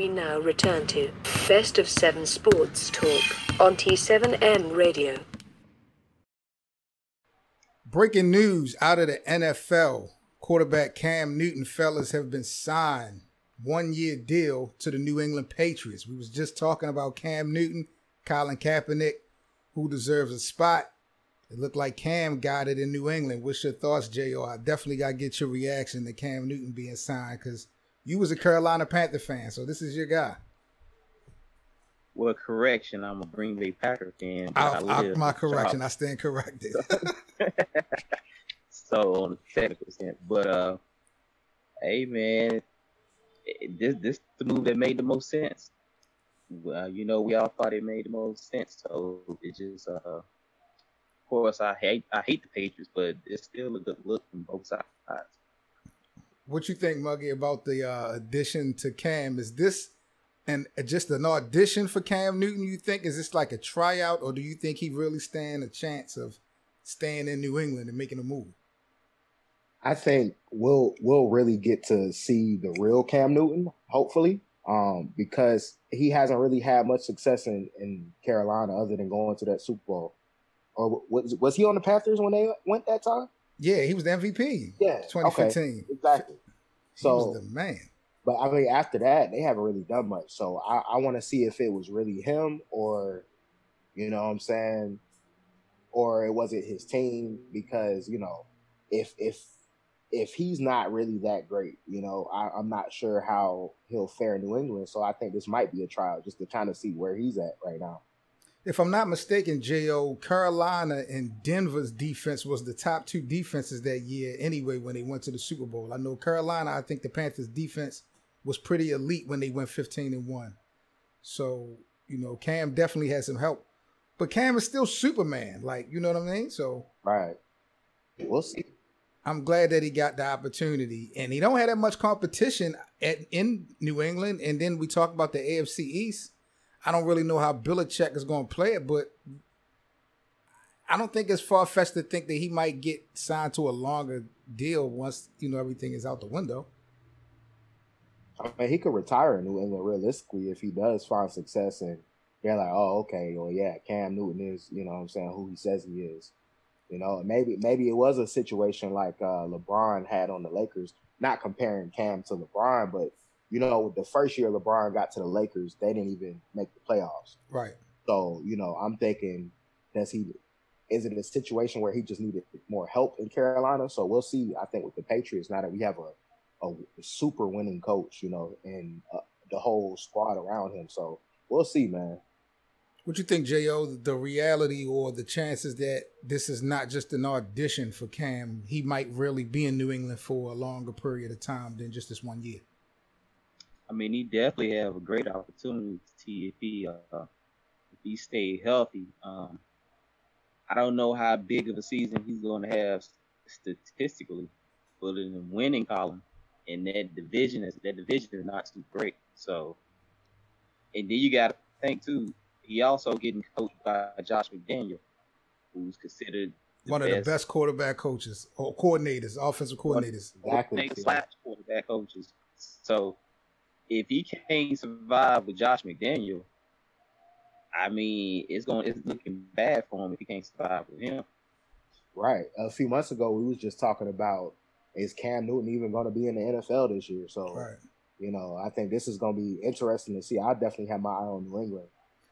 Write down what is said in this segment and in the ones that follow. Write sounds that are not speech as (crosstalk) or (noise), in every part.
We now return to Best of Seven Sports Talk on T7M Radio. Breaking news out of the NFL. Quarterback Cam Newton fellas have been signed. One year deal to the New England Patriots. We was just talking about Cam Newton, Colin Kaepernick, who deserves a spot. It looked like Cam got it in New England. What's your thoughts, J.O.? I definitely got to get your reaction to Cam Newton being signed because you was a Carolina Panther fan, so this is your guy. Well, correction, I'm a Green Bay Packer fan. I, I, my correction, I stand corrected. (laughs) so on the technical sense, but uh, hey man, this this the move that made the most sense. Well, you know, we all thought it made the most sense, so it just uh, of course, I hate I hate the Patriots, but it's still a good look from both sides. What you think, Muggy, about the uh, addition to Cam? Is this and just an audition for Cam Newton? You think is this like a tryout, or do you think he really stand a chance of staying in New England and making a move? I think we'll we'll really get to see the real Cam Newton, hopefully, um, because he hasn't really had much success in, in Carolina other than going to that Super Bowl. Or was was he on the Panthers when they went that time? Yeah, he was the MVP. Yeah, 2015. Okay, exactly. So he was the man. But I mean, after that, they haven't really done much. So I, I want to see if it was really him or, you know, what I'm saying, or it wasn't his team because you know, if if if he's not really that great, you know, I, am not sure how he'll fare in New England. So I think this might be a trial just to kind of see where he's at right now. If I'm not mistaken, Jo, Carolina and Denver's defense was the top two defenses that year anyway when they went to the Super Bowl. I know Carolina, I think the Panthers defense was pretty elite when they went 15 and 1. So, you know, Cam definitely had some help. But Cam is still Superman, like, you know what I mean? So Right. We'll see. I'm glad that he got the opportunity, and he don't have that much competition at in New England. And then we talk about the AFC East. I don't really know how Belichick is going to play it, but I don't think it's far fetched to think that he might get signed to a longer deal once you know everything is out the window. I mean, he could retire in New England realistically if he does find success, and they're like, "Oh, okay, well, yeah, Cam Newton is, you know, I'm saying who he says he is." You know, maybe maybe it was a situation like uh, LeBron had on the Lakers. Not comparing Cam to LeBron, but you know, the first year LeBron got to the Lakers, they didn't even make the playoffs. Right. So you know, I'm thinking, does he? Is it a situation where he just needed more help in Carolina? So we'll see. I think with the Patriots, now that we have a a super winning coach, you know, and uh, the whole squad around him. So we'll see, man. What you think, Jo? The reality or the chances that this is not just an audition for Cam, he might really be in New England for a longer period of time than just this one year. I mean, he definitely have a great opportunity if he uh, if he stay healthy. Um, I don't know how big of a season he's going to have statistically, but in the winning column, and that division is that division is not too great. So, and then you got to think too he also getting coached by Josh McDaniel, who's considered one of the best quarterback coaches or coordinators, offensive coordinators. Exactly. Slash quarterback coaches. So if he can't survive with Josh McDaniel, I mean, it's going it's looking bad for him if he can't survive with him. Right. A few months ago, we was just talking about is Cam Newton even going to be in the NFL this year? So, right. you know, I think this is going to be interesting to see. I definitely have my eye on New England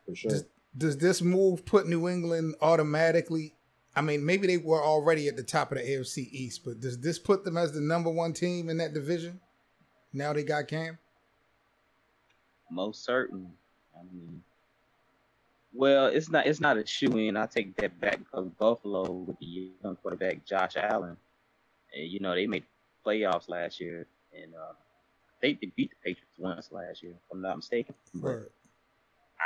for sure. Does, does this move put New England automatically? I mean, maybe they were already at the top of the AFC East, but does this put them as the number one team in that division? Now they got Cam. Most certain. I mean, well, it's not it's not a shoe in. I take that back because Buffalo with the young quarterback Josh Allen, and you know they made playoffs last year, and uh, they, they beat the Patriots once last year, if I'm not mistaken. Right.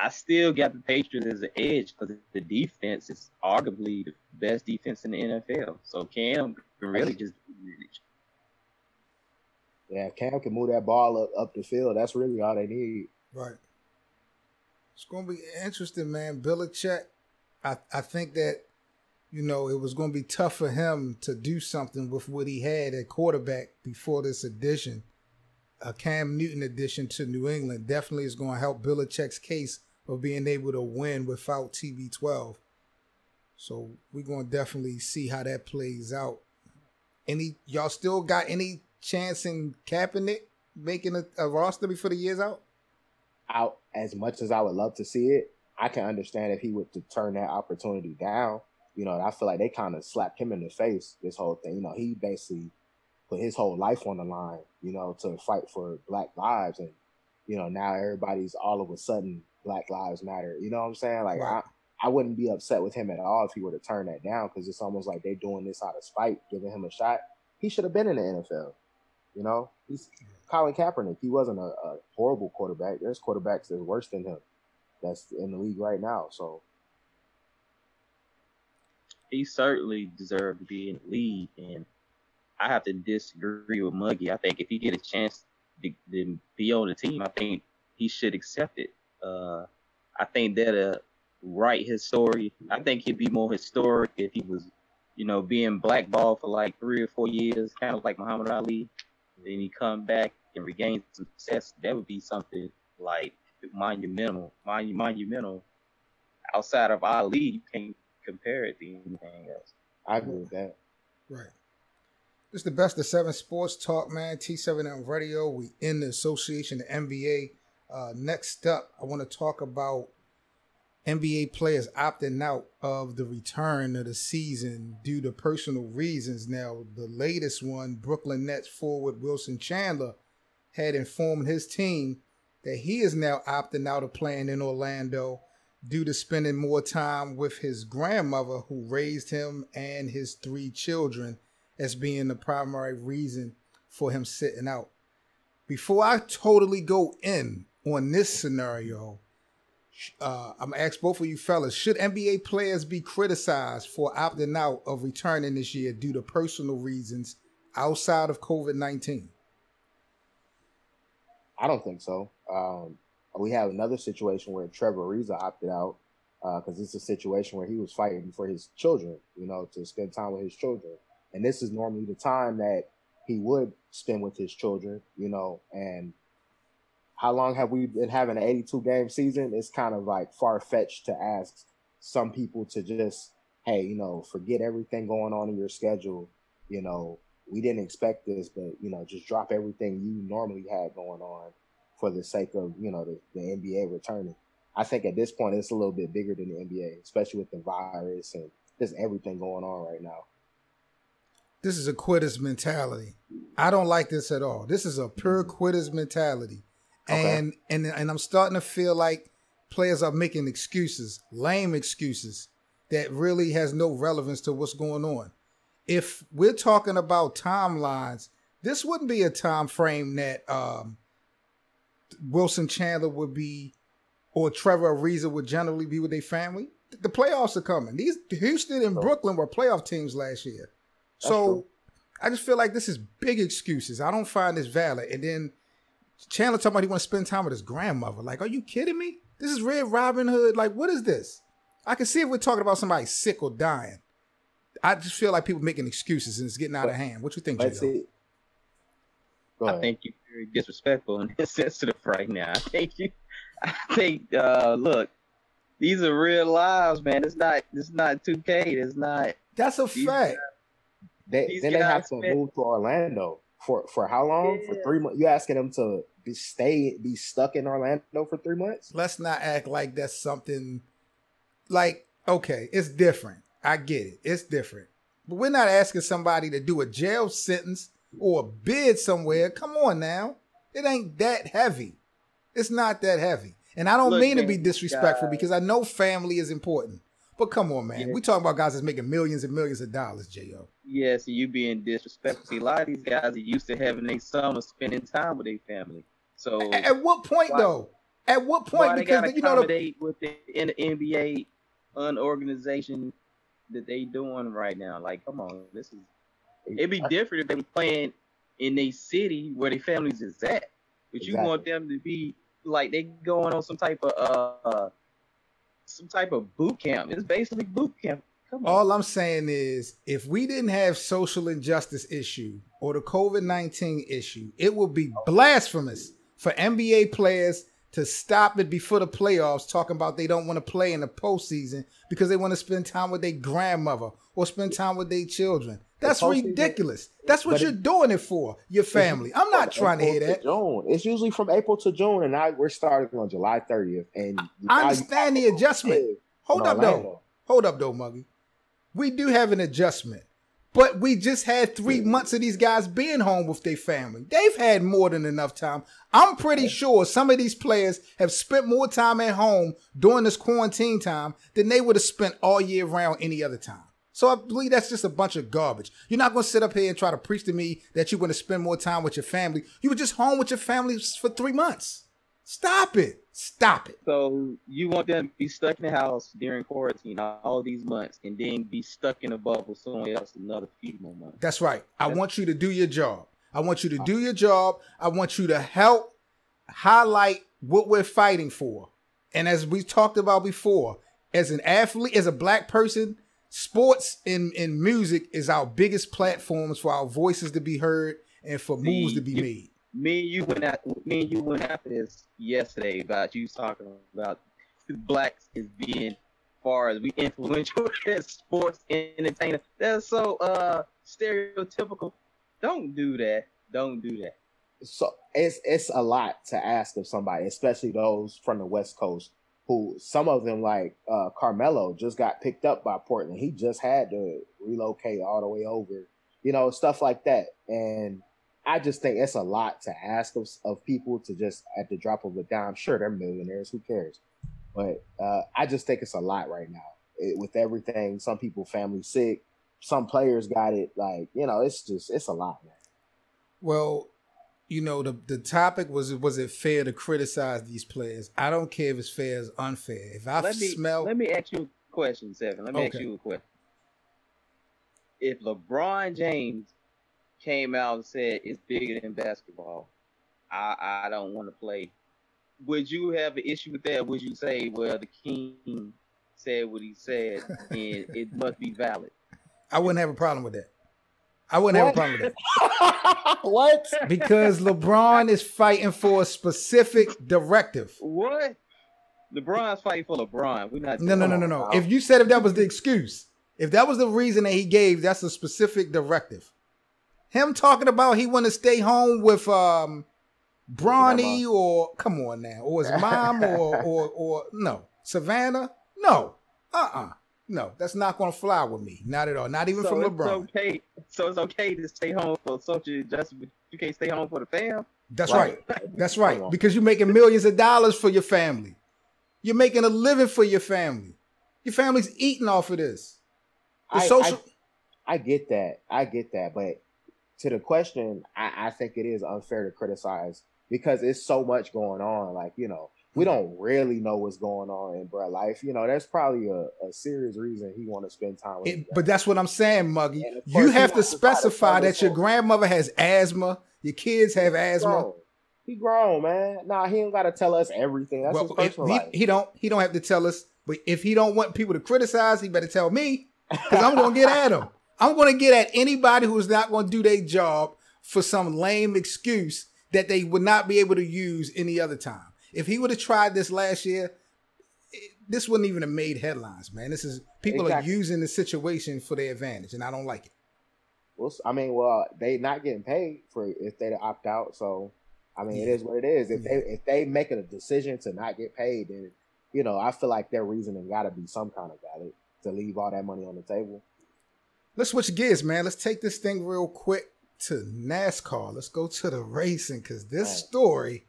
I still got the Patriots as an edge because the defense is arguably the best defense in the NFL. So Cam can really just manage. Yeah, Cam can move that ball up, up the field. That's really all they need. Right. It's going to be interesting, man. Belichick, I, I think that, you know, it was going to be tough for him to do something with what he had at quarterback before this addition. a Cam Newton addition to New England definitely is going to help Belichick's case of being able to win without TB12. So we're going to definitely see how that plays out. Any y'all still got any chance in Kaepernick making a, a roster before the year's out? Out as much as I would love to see it, I can understand if he would to turn that opportunity down. You know, I feel like they kind of slapped him in the face this whole thing. You know, he basically put his whole life on the line, you know, to fight for black lives. And, you know, now everybody's all of a sudden Black Lives Matter. You know what I'm saying? Like. I, I wouldn't be upset with him at all if he were to turn that down because it's almost like they're doing this out of spite, giving him a shot. He should have been in the NFL. You know, he's Colin Kaepernick. He wasn't a, a horrible quarterback. There's quarterbacks that's worse than him that's in the league right now. So he certainly deserved to be in the league, and I have to disagree with Muggy. I think if he get a chance to, to be on the team, I think he should accept it. Uh, I think that uh, write his story. I think he'd be more historic if he was, you know, being blackballed for like three or four years, kind of like Muhammad Ali. Then he come back and regain success. That would be something like monumental, monu- monumental. Outside of Ali, you can't compare it to anything else. I agree with that. Right. This is the best of seven sports talk, man. T7M Radio. We in the association, the NBA. Uh, next up, I want to talk about NBA players opting out of the return of the season due to personal reasons. Now, the latest one, Brooklyn Nets forward Wilson Chandler had informed his team that he is now opting out of playing in Orlando due to spending more time with his grandmother who raised him and his three children as being the primary reason for him sitting out. Before I totally go in on this scenario, uh, I'm gonna ask both of you fellas: Should NBA players be criticized for opting out of returning this year due to personal reasons outside of COVID nineteen? I don't think so. Um, we have another situation where Trevor Ariza opted out because uh, it's a situation where he was fighting for his children, you know, to spend time with his children, and this is normally the time that he would spend with his children, you know, and how long have we been having an 82 game season? It's kind of like far fetched to ask some people to just, hey, you know, forget everything going on in your schedule. You know, we didn't expect this, but you know, just drop everything you normally had going on for the sake of you know the, the NBA returning. I think at this point it's a little bit bigger than the NBA, especially with the virus and just everything going on right now. This is a quitters mentality. I don't like this at all. This is a pure quitters mentality. Okay. And and and I'm starting to feel like players are making excuses, lame excuses that really has no relevance to what's going on. If we're talking about timelines, this wouldn't be a time frame that um, Wilson Chandler would be or Trevor Ariza would generally be with their family. The playoffs are coming. These Houston and Brooklyn were playoff teams last year. so I just feel like this is big excuses. I don't find this valid. And then Chandler talking about he want to spend time with his grandmother. Like, are you kidding me? This is Red Robin Hood. Like, what is this? I can see if we're talking about somebody sick or dying. I just feel like people making excuses and it's getting out of hand. What you think, Let's see. I think you're very disrespectful and (laughs) insensitive right now. I think you I think uh look, these are real lives, man. It's not it's not 2K. It's not That's a fact. they then they have to move to Orlando for for how long? Yeah. For three months? You asking them to be stay be stuck in Orlando for three months? Let's not act like that's something like okay, it's different. I get it. It's different. But we're not asking somebody to do a jail sentence or a bid somewhere. Come on now. It ain't that heavy. It's not that heavy. And I don't Look, mean to be disrespectful because I know family is important. But come on, man. Yeah. We talking about guys that's making millions and millions of dollars, J.O. Yeah, so you being disrespectful. See, a lot of these guys are used to having their summer spending time with their family. So at, at what point why, though? At what point? because you know the, with the, in the NBA unorganization that they doing right now. Like, come on, this is it'd be different if they were playing in a city where their families is at. But exactly. you want them to be like they going on some type of uh, uh some type of boot camp. It's basically boot camp Come on. All I'm saying is, if we didn't have social injustice issue or the COVID nineteen issue, it would be blasphemous for NBA players to stop it before the playoffs, talking about they don't want to play in the postseason because they want to spend time with their grandmother or spend time with their children. That's ridiculous. That's what you're it- doing it for, your family. I'm not trying to hear April that. June. It's usually from April to June, and now we're starting on July 30th. And I understand the adjustment. Hold up, though. Hold up, though, Muggy. We do have an adjustment, but we just had three months of these guys being home with their family. They've had more than enough time. I'm pretty sure some of these players have spent more time at home during this quarantine time than they would have spent all year round any other time. So I believe that's just a bunch of garbage. You're not going to sit up here and try to preach to me that you're going to spend more time with your family. You were just home with your family for three months. Stop it. Stop it. So you want them to be stuck in the house during quarantine all these months, and then be stuck in a bubble somewhere else another few more months. That's right. I That's- want you to do your job. I want you to uh-huh. do your job. I want you to help highlight what we're fighting for. And as we talked about before, as an athlete, as a black person, sports and, and music is our biggest platforms for our voices to be heard and for See, moves to be you- made. Me and you went at me and you went after this yesterday about you talking about blacks as being far as we influential (laughs) as sports entertainer. That's so uh stereotypical. Don't do that. Don't do that. So it's it's a lot to ask of somebody, especially those from the West Coast, who some of them like uh, Carmelo just got picked up by Portland. He just had to relocate all the way over, you know, stuff like that. And I just think it's a lot to ask of, of people to just at the drop of a dime. Sure, they're millionaires. Who cares? But uh, I just think it's a lot right now it, with everything. Some people family sick. Some players got it. Like you know, it's just it's a lot, man. Well, you know, the, the topic was was it fair to criticize these players? I don't care if it's fair or unfair. If I let me smell let me ask you a question, Seven. Let me ask you a question. If LeBron James came out and said it's bigger than basketball, I I don't want to play. Would you have an issue with that? Would you say, well, the king said what he said (laughs) and it must be valid? I wouldn't have a problem with that. I wouldn't have a problem with that. (laughs) what? because LeBron is fighting for a specific directive. What? LeBron's fighting for LeBron. We're not. No, no, no, no, no. If you said if that was the excuse, if that was the reason that he gave, that's a specific directive. Him talking about he want to stay home with um Bronny or come on now, or his (laughs) mom or or or no Savannah, no, uh uh no, that's not gonna fly with me, not at all, not even so from it's LeBron. okay. So it's okay to stay home for social justice, but you can't stay home for the fam. That's Right. right. That's right. Because you're making millions of dollars for your family. You're making a living for your family. Your family's eating off of this. The I, social I, I get that. I get that. But to the question, I, I think it is unfair to criticize because it's so much going on. Like, you know, we don't really know what's going on in Brett life. You know, that's probably a, a serious reason he want to spend time with It- but that's what I'm saying, Muggy. You have to specify that your grandmother has asthma, your kids have asthma. grown. He grown, man. Nah, he ain't got to tell us everything. That's Well, his personal he, life. he don't he don't have to tell us. But if he don't want people to criticize, he better tell me because I'm gonna get at him. I'm gonna get at anybody who's not gonna do their job for some lame excuse that they would not be able to use any other time. If he would have tried this last year, it- this wouldn't even have made headlines, man. This is people Exactly. are using the situation for their advantage, and I don't like it. Well, I mean, well, they not getting paid for if they to opt out. So, I mean, it Yeah. is what it is. If Yeah. they if they make a decision to not get paid, then you know, I feel like their reasoning got to be some kind of valid to leave all that money on the table. Let's switch gears, man. Let's take this thing real quick to NASCAR. Let's go to the racing because this Right. story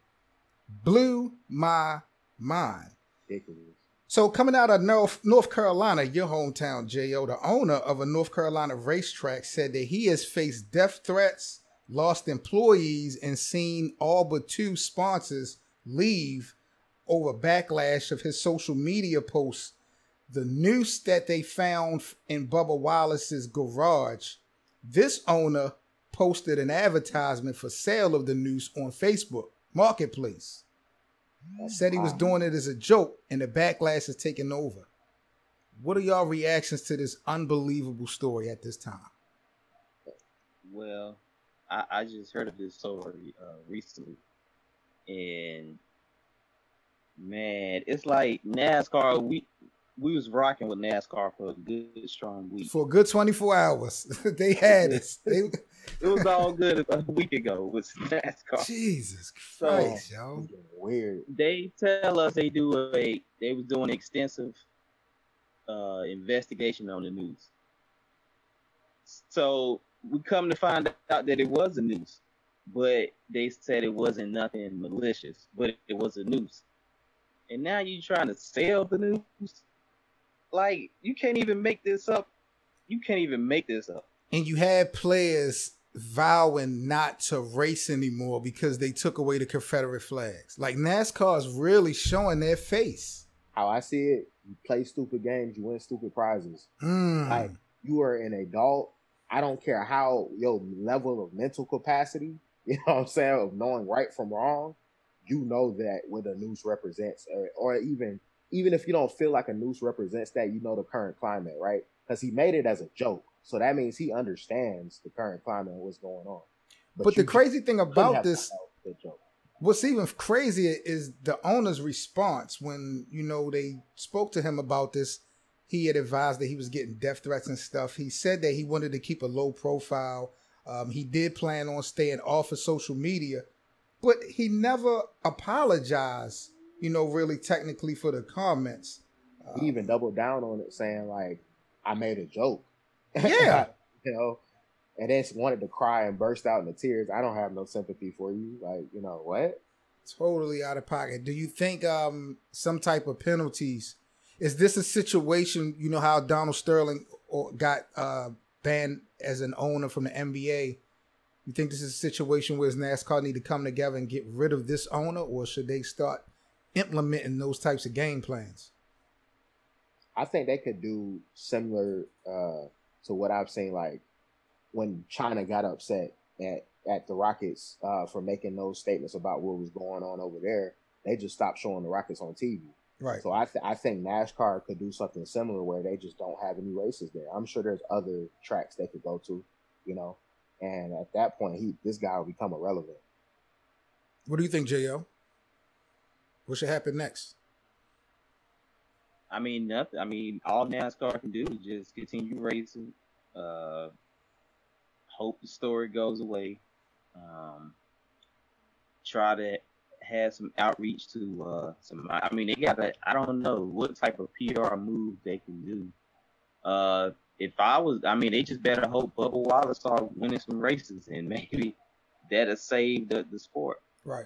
blew my mind. Ridiculous. So coming out of North North Carolina, your hometown, Jo, the owner of a North Carolina racetrack said that he has faced death threats, lost employees, and seen all but two sponsors leave over backlash of his social media posts. The noose that they found in Bubba Wallace's garage. This owner posted an advertisement for sale of the noose on Facebook Marketplace. Said he was doing it as a joke, and the backlash is taking over. What are y'all reactions to this unbelievable story at this time? Well, I, I just heard of this story uh, recently, and man, it's like NASCAR. We we was rocking with NASCAR for a good strong week. For a good twenty four hours, (laughs) they had us. They, (laughs) it was all good a week ago with (laughs) NASCAR. Jesus Christ, so, yo, weird. They tell us they do a they was doing extensive uh, investigation on the news. So we come to find out that it was a noose, but they said it wasn't nothing malicious, but it was a noose. And now you trying to sell the noose? Like you can't even make this up. You can't even make this up. And you had players vowing not to race anymore because they took away the Confederate flags. Like NASCAR is really showing their face. How I see it, you play stupid games, you win stupid prizes. Mm. Like you are an adult. I don't care how your level of mental capacity, (laughs) you know what I'm saying, of knowing right from wrong, you know that what a noose represents, or, or even even if you don't feel like a noose represents that, you know the current climate, right? Because he made it as a joke, so that means he understands the current climate and what's going on. But, but the crazy thing about this, what's even crazier is the owner's response when you know they spoke to him about this. He had advised that he was getting death threats and stuff. He said that he wanted to keep a low profile. Um, he did plan on staying off of social media, but he never apologized you know, really technically for the comments. He even doubled down on it, saying like, "I made a joke." (laughs) Yeah, you know, and then wanted to cry and burst out into tears. I don't have no sympathy for you. Like, you know what? Totally out of pocket. Do you think um some type of penalties? Is this a situation? You know how Donald Sterling got uh, banned as an owner from the NBA. You think this is a situation where NASCAR need to come together and get rid of this owner, or should they start implementing those types of game plans? I think they could do similar uh, to what I've seen, like when China got upset at at the Rockets uh, for making those statements about what was going on over there. They just stopped showing the Rockets on TV. Right. So I th- I think NASCAR could do something similar where they just don't have any races there. I'm sure there's other tracks they could go to, you know, and at that point, he this guy will become irrelevant. What do you think, Jo? What should happen next? I mean, nothing. I mean, all NASCAR can do is just continue racing. Uh, hope the story goes away. Um, try to have some outreach to uh, some. I mean, they got to. I don't know what type of PR move they can do. Uh, if I was, I mean, they just better hope Bubba Wallace start winning some races, and (laughs) maybe that'll save the, the sport. Right.